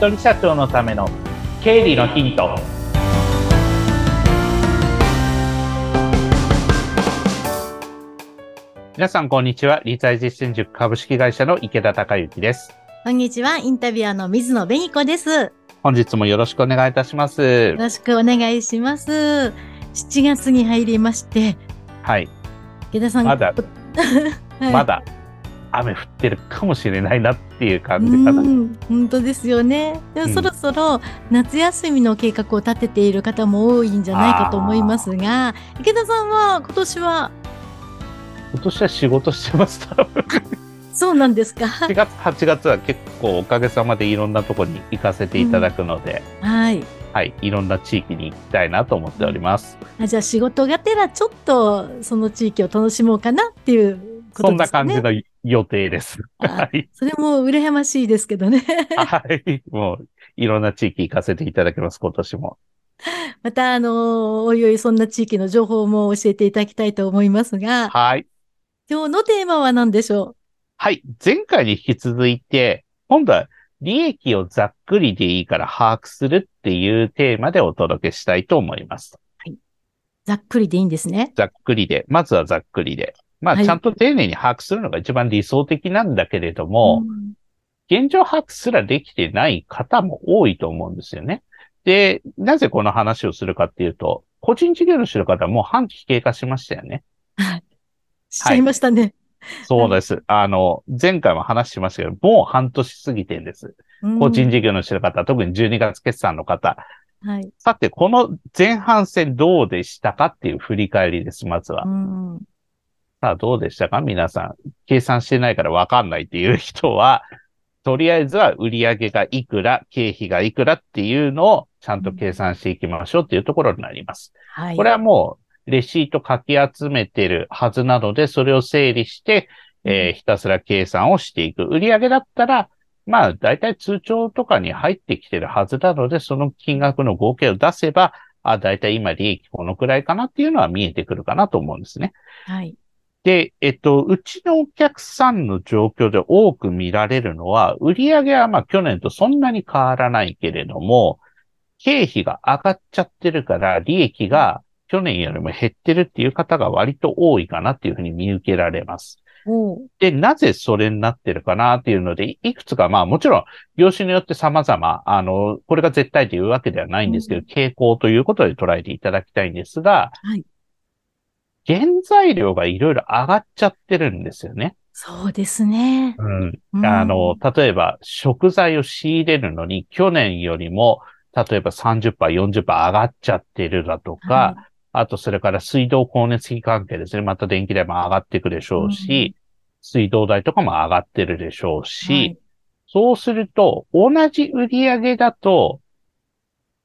人社長のための経理のヒント。皆さんこんにちは。理財実践塾株式会社の池田孝之です。こんにちは。インタビュアーの水野紅子です。本日もよろしくお願いいたします。よろしくお願いします。7月に入りまして。はい。池田さん。まだ。はい。まだ雨降ってるかもしれないなっていう感じかな。うん本当ですよね。でうんもそろそろ夏休みの計画を立てている方も多いんじゃないかと思いますが、池田さんは今年は？今年は仕事してます。多分そうなんですか。7月、8月は結構おかげさまでいろんなところに行かせていただくので、はい。はい、いろんな地域に行きたいなと思っております。あじゃあ仕事がてらちょっとその地域を楽しもうかなっていうことそんですかね。な感じの予定です。あ はい。それも羨ましいですけどね。はい。もう、いろんな地域行かせていただきます、今年も。また、あのおいおいそんな地域の情報も教えていただきたいと思いますが、はい。今日のテーマは何でしょはい。前回に引き続いて、今度は利益をざっくりでいいから把握するっていうテーマでお届けしたいと思います。うざっくりでいいんですね。ざっくりで、まずはざっくりで。まあ、はいちゃんと丁寧に把握するのが一番理想的なんだけれども、うん現状把握すらできてない方も多いと思うんですよね。で、なぜこの話をするかっていうと、個人事業主の方はもう半期経過しましたよね。はい。しちゃいましたね。そうです。あの、前回も話しましたけど、もう半年過ぎてんです。うん個人事業主の方、特に12月決算の方。はい。さて、この前半戦どうでしたかっていう振り返りです、まずは。うんさあ、どうでしたか？皆さん。計算してないからわかんないっていう人は、とりあえずは売上がいくら、経費がいくらっていうのをちゃんと計算していきましょうっていうところになります。はい。これはもう、レシート書き集めてるはずなので、それを整理して、えーひたすら計算をしていく。売上だったら、まあ、だいたい通帳とかに入ってきてるはずなので、その金額の合計を出せば、あ、だいたい今利益このくらいかなっていうのは見えてくるかなと思うんですね。はい。で、えっと、うちのお客さんの状況で多く見られるのは、売上はまあ去年とそんなに変わらないけれども、経費が上がっちゃってるから、利益が去年よりも減ってるっていう方が割と多いかなっていうふうに見受けられます。おうで、なぜそれになってるかなっていうので、いくつか、まあもちろん、業種によって様々、あの、これが絶対というわけではないんですけど、う傾向ということで捉えていただきたいんですが、はい。原材料がいろいろ上がっちゃってるんですよね。そうですね。うん。うんあの、例えば、食材を仕入れるのに、去年よりも、例えば30%、40%上がっちゃってるだとか、はあと、それから水道光熱費関係ですね。また電気代も上がっていくでしょうし、水道代とかも上がってるでしょうし、はいそうすると、同じ売上だと、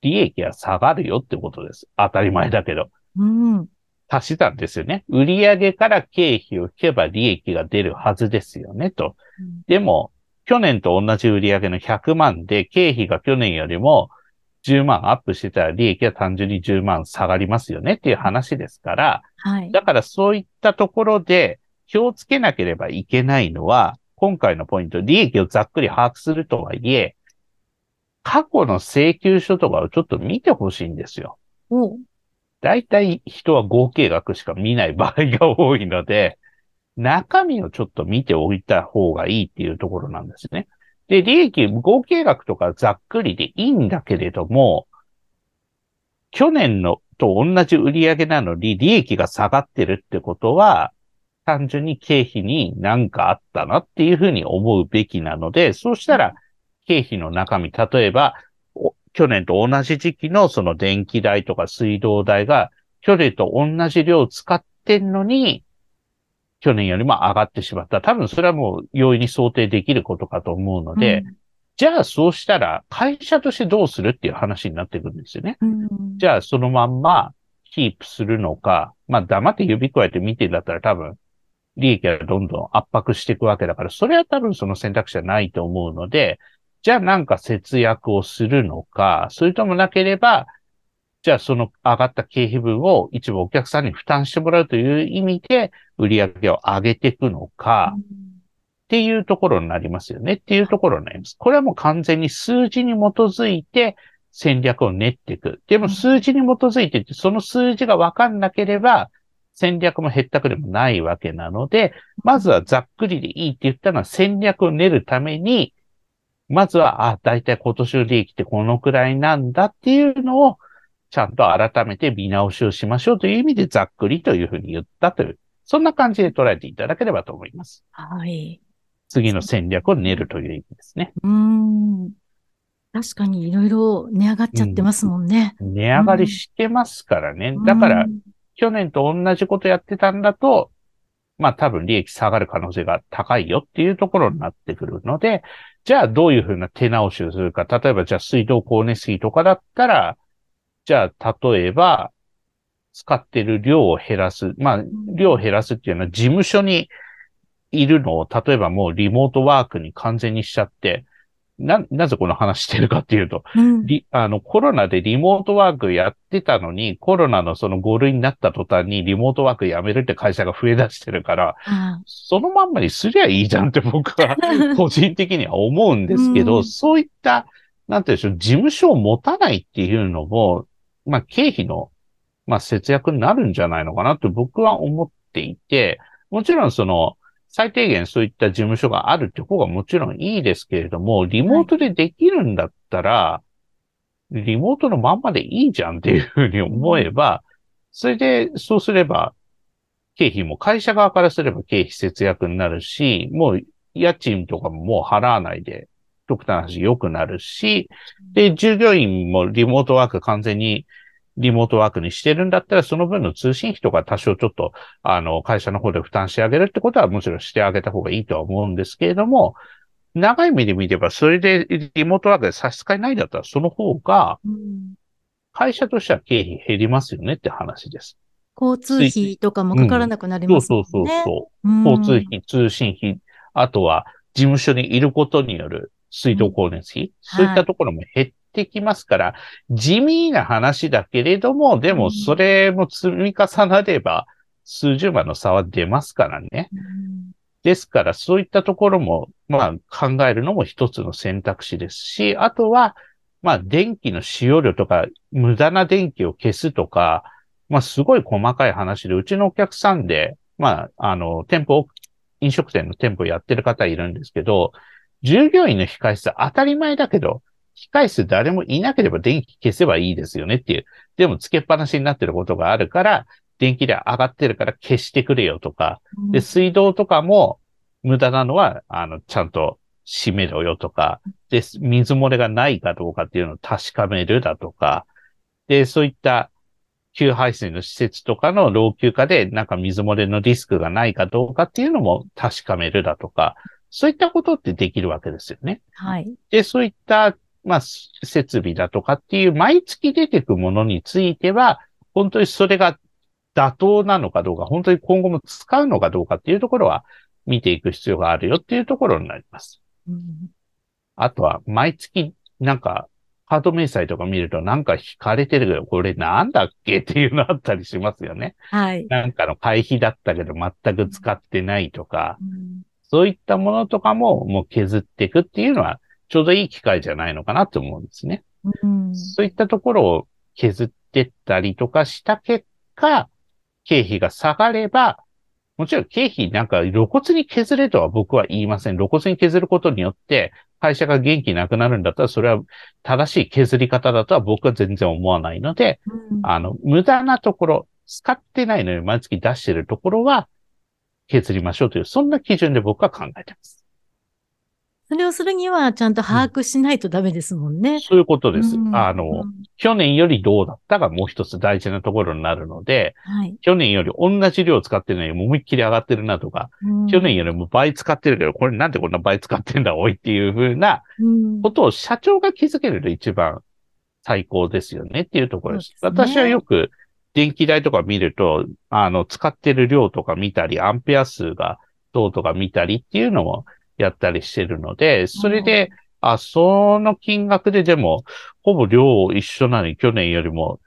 利益が下がるよってことです。当たり前だけど。うん。足し算ですよね。売上から経費を引けば利益が出るはずですよね、と。でも、去年と同じ売上の100万で、経費が去年よりも10万アップしてたら利益は単純に10万下がりますよねっていう話ですから、はい。だからそういったところで気をつけなければいけないのは、今回のポイント、利益をざっくり把握するとはいえ、過去の請求書とかをちょっと見てほしいんですよ。大体人は合計額しか見ない場合が多いので、中身をちょっと見ておいた方がいいっていうところなんですね。で、利益、合計額とかざっくりでいいんだけれども、去年のと同じ売上なのに利益が下がってるってことは、単純に経費に何かあったなっていうふうに思うべきなので、そうしたら経費の中身、例えば、去年と同じ時期のその電気代とか水道代が、去年と同じ量使ってんのに、去年よりも上がってしまった。多分それはもう容易に想定できることかと思うので、じゃあそうしたら会社としてどうするっていう話になってくるんですよね。うん、うんじゃあそのまんまキープするのか、まあ黙って指加えて見てんだったら多分利益がどんどん圧迫していくわけだから、それは多分その選択肢はないと思うので、じゃあなんか節約をするのか、それともなければ、じゃあその上がった経費分を一部お客さんに負担してもらうという意味で売り上げを上げていくのか、っていうところになりますよねっていうところになります。これはもう完全に数字に基づいて戦略を練っていく。でも数字に基づいてて、その数字がわかんなければ、戦略も減ったくでもないわけなので、まずはざっくりでいいって言ったのは戦略を練るために、まずは、あ、だいたい今年の利益ってこのくらいなんだっていうのを、ちゃんと改めて見直しをしましょうという意味でざっくりというふうに言ったという、そんな感じで捉えていただければと思います。はい。次の戦略を練るという意味ですね。うん。確かにいろいろ値上がっちゃってますもんね。うん、値上がりしてますからね。うん、だから、去年と同じことやってたんだと、まあ多分利益下がる可能性が高いよっていうところになってくるので、じゃあどういうふうな手直しをするか。例えばじゃあ水道光熱費とかだったら、じゃあ例えば使ってる量を減らす。まあ量を減らすっていうのは事務所にいるのを、例えばもうリモートワークに完全にしちゃって、な、なぜこの話してるかっていうと、うん、あの、コロナでリモートワークやってたのに、コロナのその5類になった途端にリモートワークやめるって会社が増え出してるから、うん、そのまんまにすりゃいいじゃんって僕は 個人的には思うんですけど、うん、そういった、なんていうんでしょう、事務所を持たないっていうのも、まあ、経費の、まあ、節約になるんじゃないのかなって僕は思っていて、もちろんその、最低限そういった事務所があるって方がもちろんいいですけれども、リモートでできるんだったら、はい、リモートのまんまでいいじゃんっていうふうに思えば、それで、そうすれば、経費も会社側からすれば経費節約になるし、もう家賃とかももう払わないで、極端な話良くなるし、で、従業員もリモートワーク完全にリモートワークにしてるんだったら、その分の通信費とか多少ちょっと、あの、会社の方で負担してあげるってことはもちろんしてあげた方がいいとは思うんですけれども、長い目で見れば、それでリモートワークで差し支えないんだったら、その方が、会社としては経費減りますよねって話です。交通費とかもかからなくなりますね、うん、そうそうそう交通費、通信費、あとは事務所にいることによる水道光熱費、うん、そういったところも減ってきますから、地味な話だけれども、でもそれも積み重なれば、数十万の差は出ますからね。ですから、そういったところも、まあ、考えるのも一つの選択肢ですし、あとは、まあ、電気の使用量とか、無駄な電気を消すとか、まあ、すごい細かい話で、うちのお客さんで、まあ、あの、店舗、飲食店の店舗やってる方いるんですけど、従業員の控室当たり前だけど、控室誰もいなければ電気消せばいいですよねっていう。でもつけっぱなしになってることがあるから、電気代上がってるから消してくれよとか、で、水道とかも無駄なのは、あの、ちゃんと閉めろよとか、で、水漏れがないかどうかっていうのを確かめるだとか、で、そういった給排水の施設とかの老朽化でなんか水漏れのリスクがないかどうかっていうのも確かめるだとか、そういったことってできるわけですよね。はい。で、そういったまあ、設備だとかっていう毎月出てくものについては、本当にそれが妥当なのかどうか、本当に今後も使うのかどうかっていうところは見ていく必要があるよっていうところになります。うん、あとは、毎月なんか、カード明細とか見るとなんか引かれてるけど、これなんだっけっていうのあったりしますよね。はい。なんかの会費だったけど全く使ってないとか、うん、そういったものとかももう削っていくっていうのはちょうどいい機会じゃないのかなと思うんですね。うん、そういったところを削ってったりとかした結果、経費が下がれば、もちろん経費なんか露骨に削れとは僕は言いません。露骨に削ることによって会社が元気なくなるんだったらそれは正しい削り方だとは僕は全然思わないので、うん、あの、無駄なところ、使ってないのに毎月出してるところは削りましょうという、そんな基準で僕は考えてます。それをするには、ちゃんと把握しないとダメですもんね。うん、そういうことです。うん、あの、うん、去年よりどうだったがもう一つ大事なところになるので、はい、去年より同じ量使ってるのに思いっきり上がってるなとか、去年よりも倍使ってるけど、これなんでこんな倍使ってんだ、おいっていうふうなことを社長が気づけると一番最高ですよねっていうところです。ですね、私はよく電気代とか見ると、あの、使ってる量とか見たり、アンペア数がどうとか見たりっていうのも、やったりしてるので、それで、あ、その金額ででも、ほぼ量一緒なのに去年よりも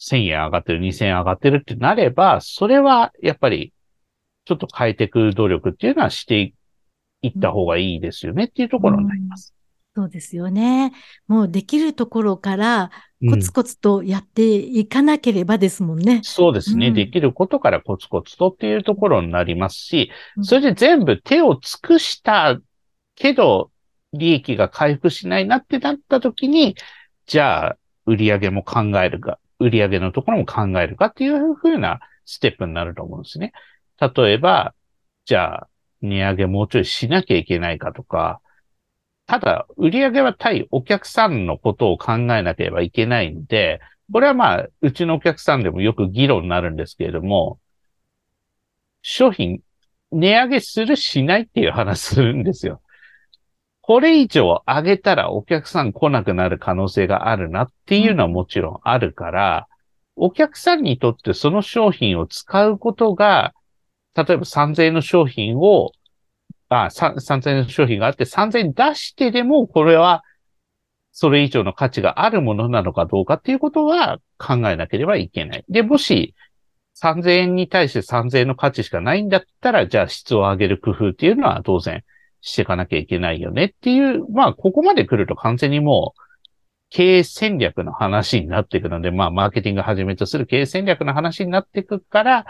1000円上がってる、2000円上がってるってなれば、それはやっぱりちょっと変えていく努力っていうのはして行った方がいいですよねっていうところになります。そうですよね。もうできるところからうんコツコツとやっていかなければですもんね。そうですね、うんできることからコツコツとっていうところになりますし、うんそれで全部手を尽くしたけど、利益が回復しないなってなった時に、じゃあ、売上も考えるか、売上のところも考えるかっていうふうなステップになると思うんですね。例えば、じゃあ、値上げもうちょいしなきゃいけないかとか、ただ、売り上げは対お客さんのことを考えなければいけないんで、これはまあ、うちのお客さんでもよく議論になるんですけれども、商品、値上げするしないっていう話するんですよ。これ以上上げたらお客さん来なくなる可能性があるなっていうのはもちろんあるから、お客さんにとってその商品を使うことが、例えば3000円の商品を、あ、3000円の商品があって3000円出してでも、これはそれ以上の価値があるものなのかどうかっていうことは考えなければいけない。で、もし3000円に対して3000円の価値しかないんだったら、じゃあ質を上げる工夫っていうのは当然していかなきゃいけないよねっていう、まあ、ここまで来ると完全にもう、経営戦略の話になっていくので、まあ、マーケティングはじめとする経営戦略の話になっていくから、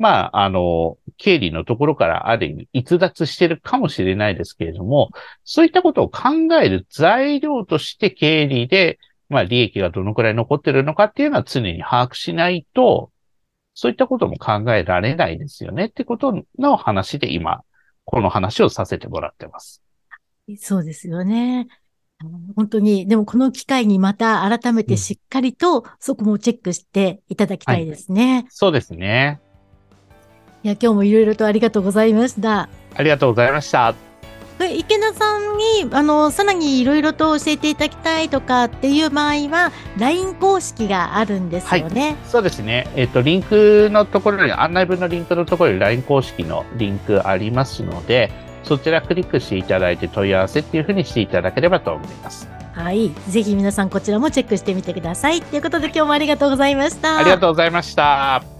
まあ、あの、経理のところからある意味逸脱してるかもしれないですけれども、そういったことを考える材料として経理で、まあ、利益がどのくらい残ってるのかっていうのは常に把握しないと、そういったことも考えられないですよねってことの話で今、この話をさせてもらってます。そうですよね。本当に、でもこの機会にまた改めてしっかりとそこもチェックしていただきたいですね。そうですね。いや、今日もいろいろとありがとうございました。ありがとうございました。池田さんに、あの、さらにいろいろと教えていただきたいとかっていう場合は、LINE 公式があるんですよね。そうですね。えっ、と、リンクのところに、案内文のリンクのところに LINE 公式のリンクありますので、そちらクリックしていただいて問い合わせっていうふうにしていただければと思います。はい。ぜひ皆さんこちらもチェックしてみてください。ということで今日もありがとうございました。ありがとうございました。